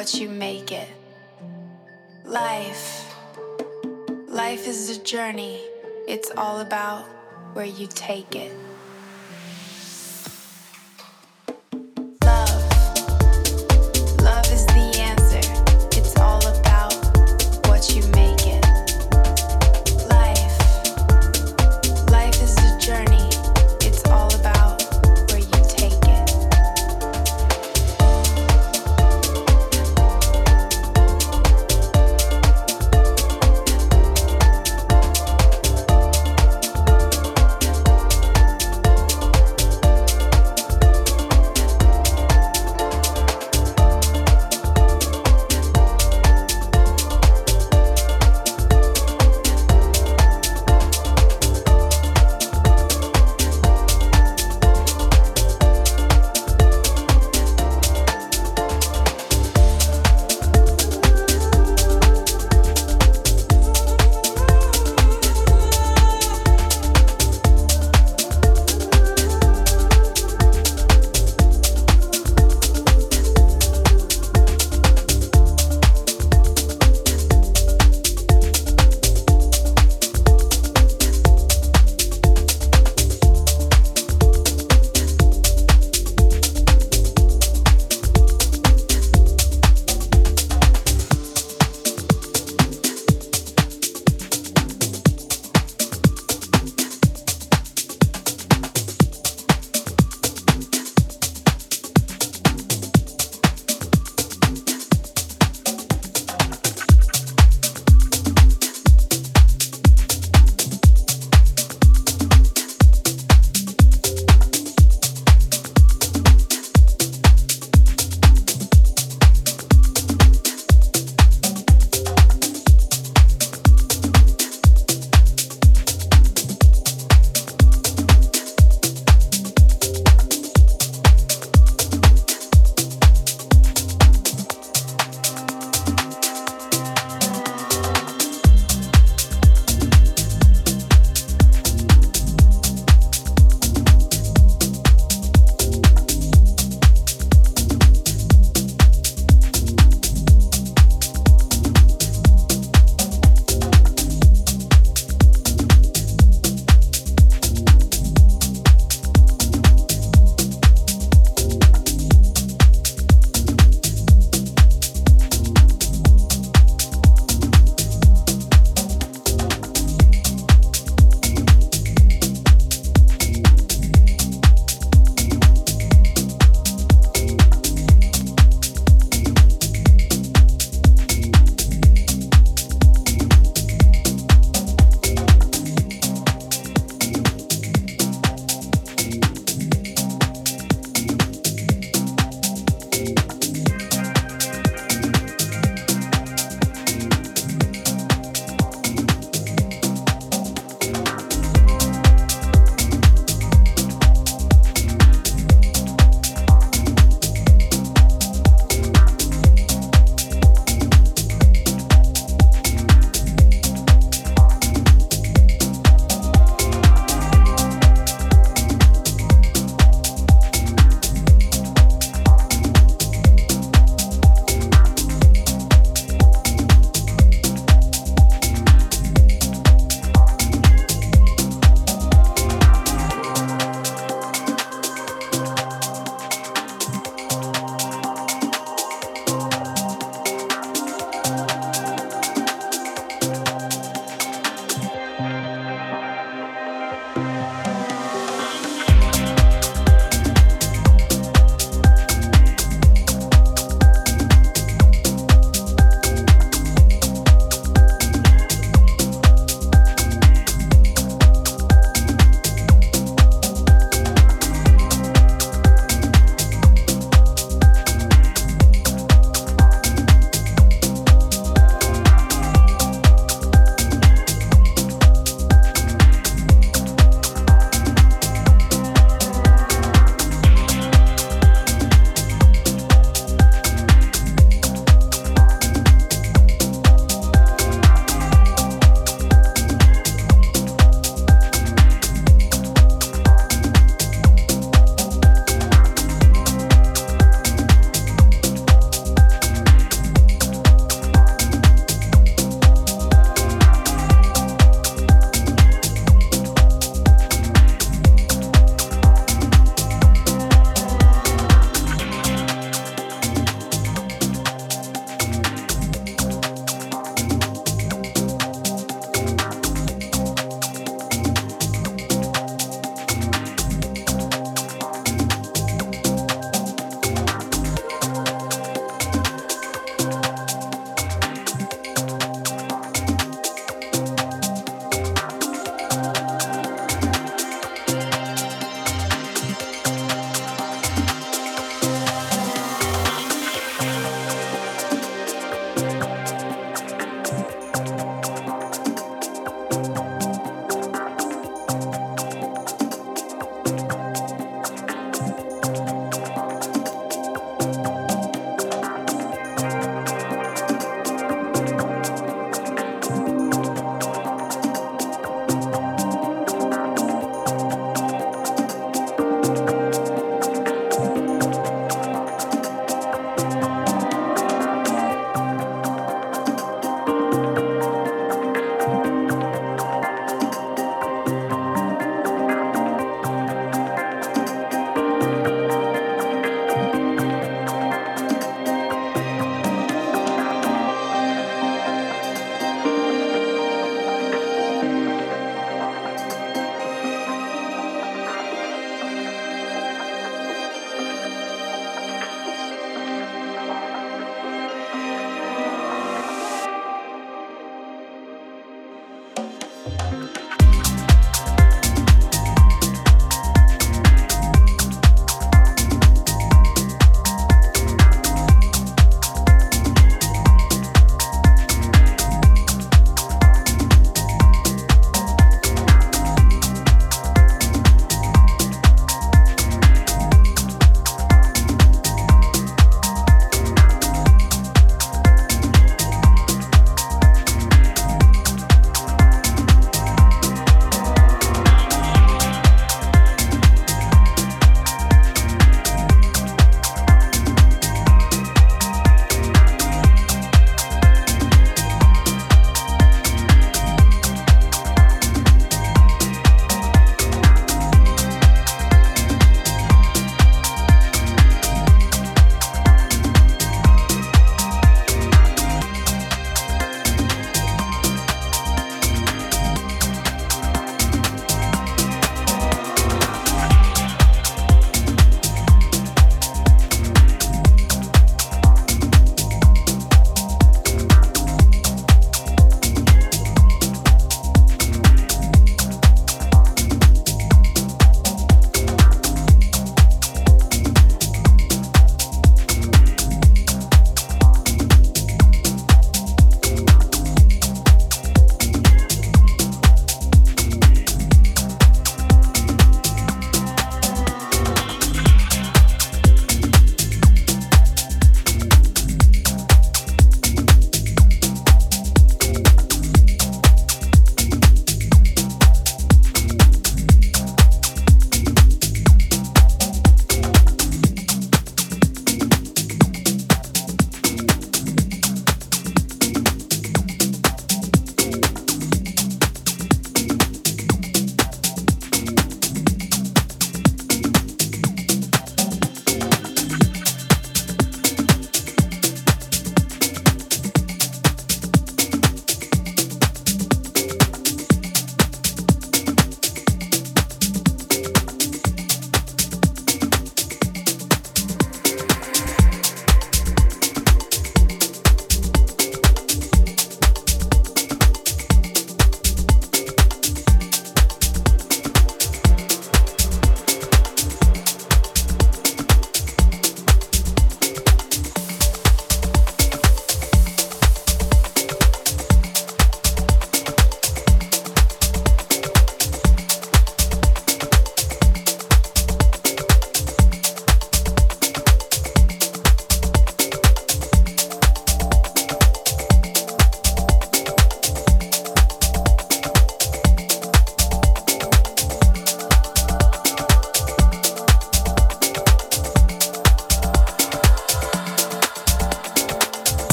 what you make it. Life. Life is a journey. It's all about where you take it.